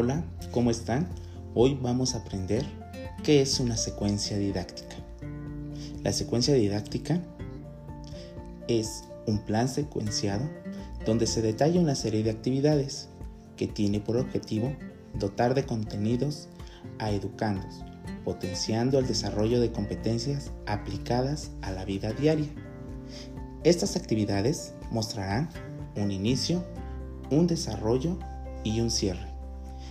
Hola, ¿cómo están? Hoy vamos a aprender qué es una secuencia didáctica. La secuencia didáctica es un plan secuenciado donde se detalla una serie de actividades que tiene por objetivo dotar de contenidos a educandos, potenciando el desarrollo de competencias aplicadas a la vida diaria. Estas actividades mostrarán un inicio, un desarrollo y un cierre.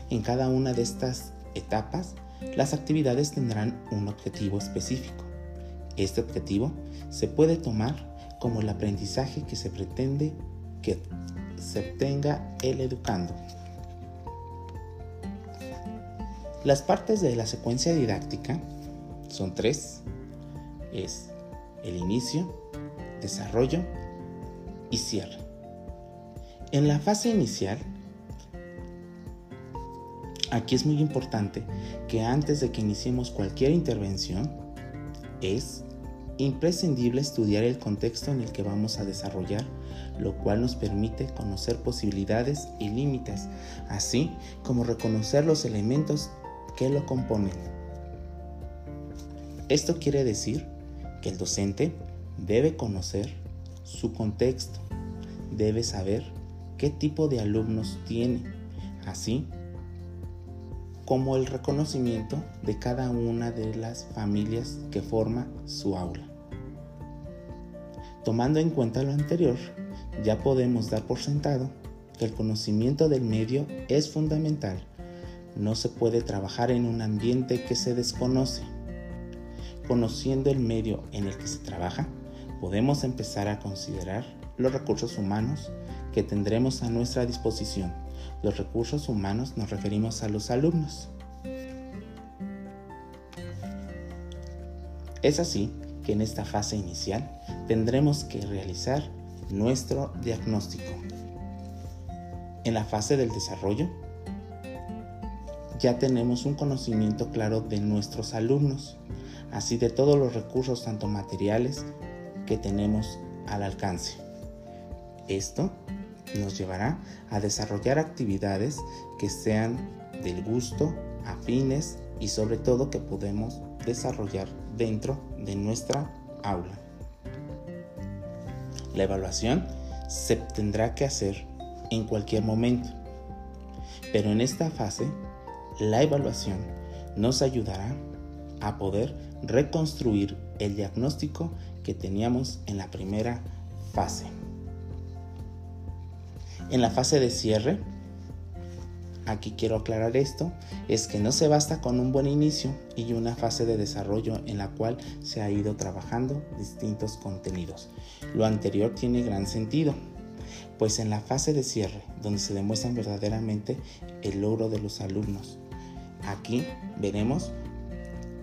En cada una de estas etapas, las actividades tendrán un objetivo específico. Este objetivo se puede tomar como el aprendizaje que se pretende que se obtenga el educando. Las partes de la secuencia didáctica son tres. Es el inicio, desarrollo y cierre. En la fase inicial, aquí es muy importante que antes de que iniciemos cualquier intervención, es imprescindible estudiar el contexto en el que vamos a desarrollar, lo cual nos permite conocer posibilidades y límites, así como reconocer los elementos que lo componen. Esto quiere decir que el docente debe conocer su contexto, debe saber qué tipo de alumnos tiene, así como el reconocimiento de cada una de las familias que forma su aula. Tomando en cuenta lo anterior, ya podemos dar por sentado que el conocimiento del medio es fundamental. No se puede trabajar en un ambiente que se desconoce. Conociendo el medio en el que se trabaja, podemos empezar a considerar los recursos humanos que tendremos a nuestra disposición. Los recursos humanos nos referimos a los alumnos. Es así que en esta fase inicial tendremos que realizar nuestro diagnóstico. En la fase del desarrollo ya tenemos un conocimiento claro de nuestros alumnos, así de todos los recursos tanto materiales que tenemos al alcance. Esto nos llevará a desarrollar actividades que sean del gusto, afines y sobre todo que podemos desarrollar dentro de nuestra aula. La evaluación se tendrá que hacer en cualquier momento, pero en esta fase la evaluación nos ayudará a poder reconstruir el diagnóstico que teníamos en la primera fase. En la fase de cierre, aquí quiero aclarar esto, es que no se basta con un buen inicio y una fase de desarrollo en la cual se ha ido trabajando distintos contenidos. Lo anterior tiene gran sentido, pues en la fase de cierre, donde se demuestran verdaderamente el logro de los alumnos, aquí veremos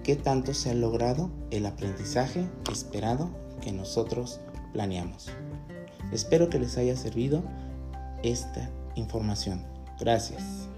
qué tanto se ha logrado el aprendizaje esperado que nosotros planeamos. Espero que les haya servido esta información. Gracias.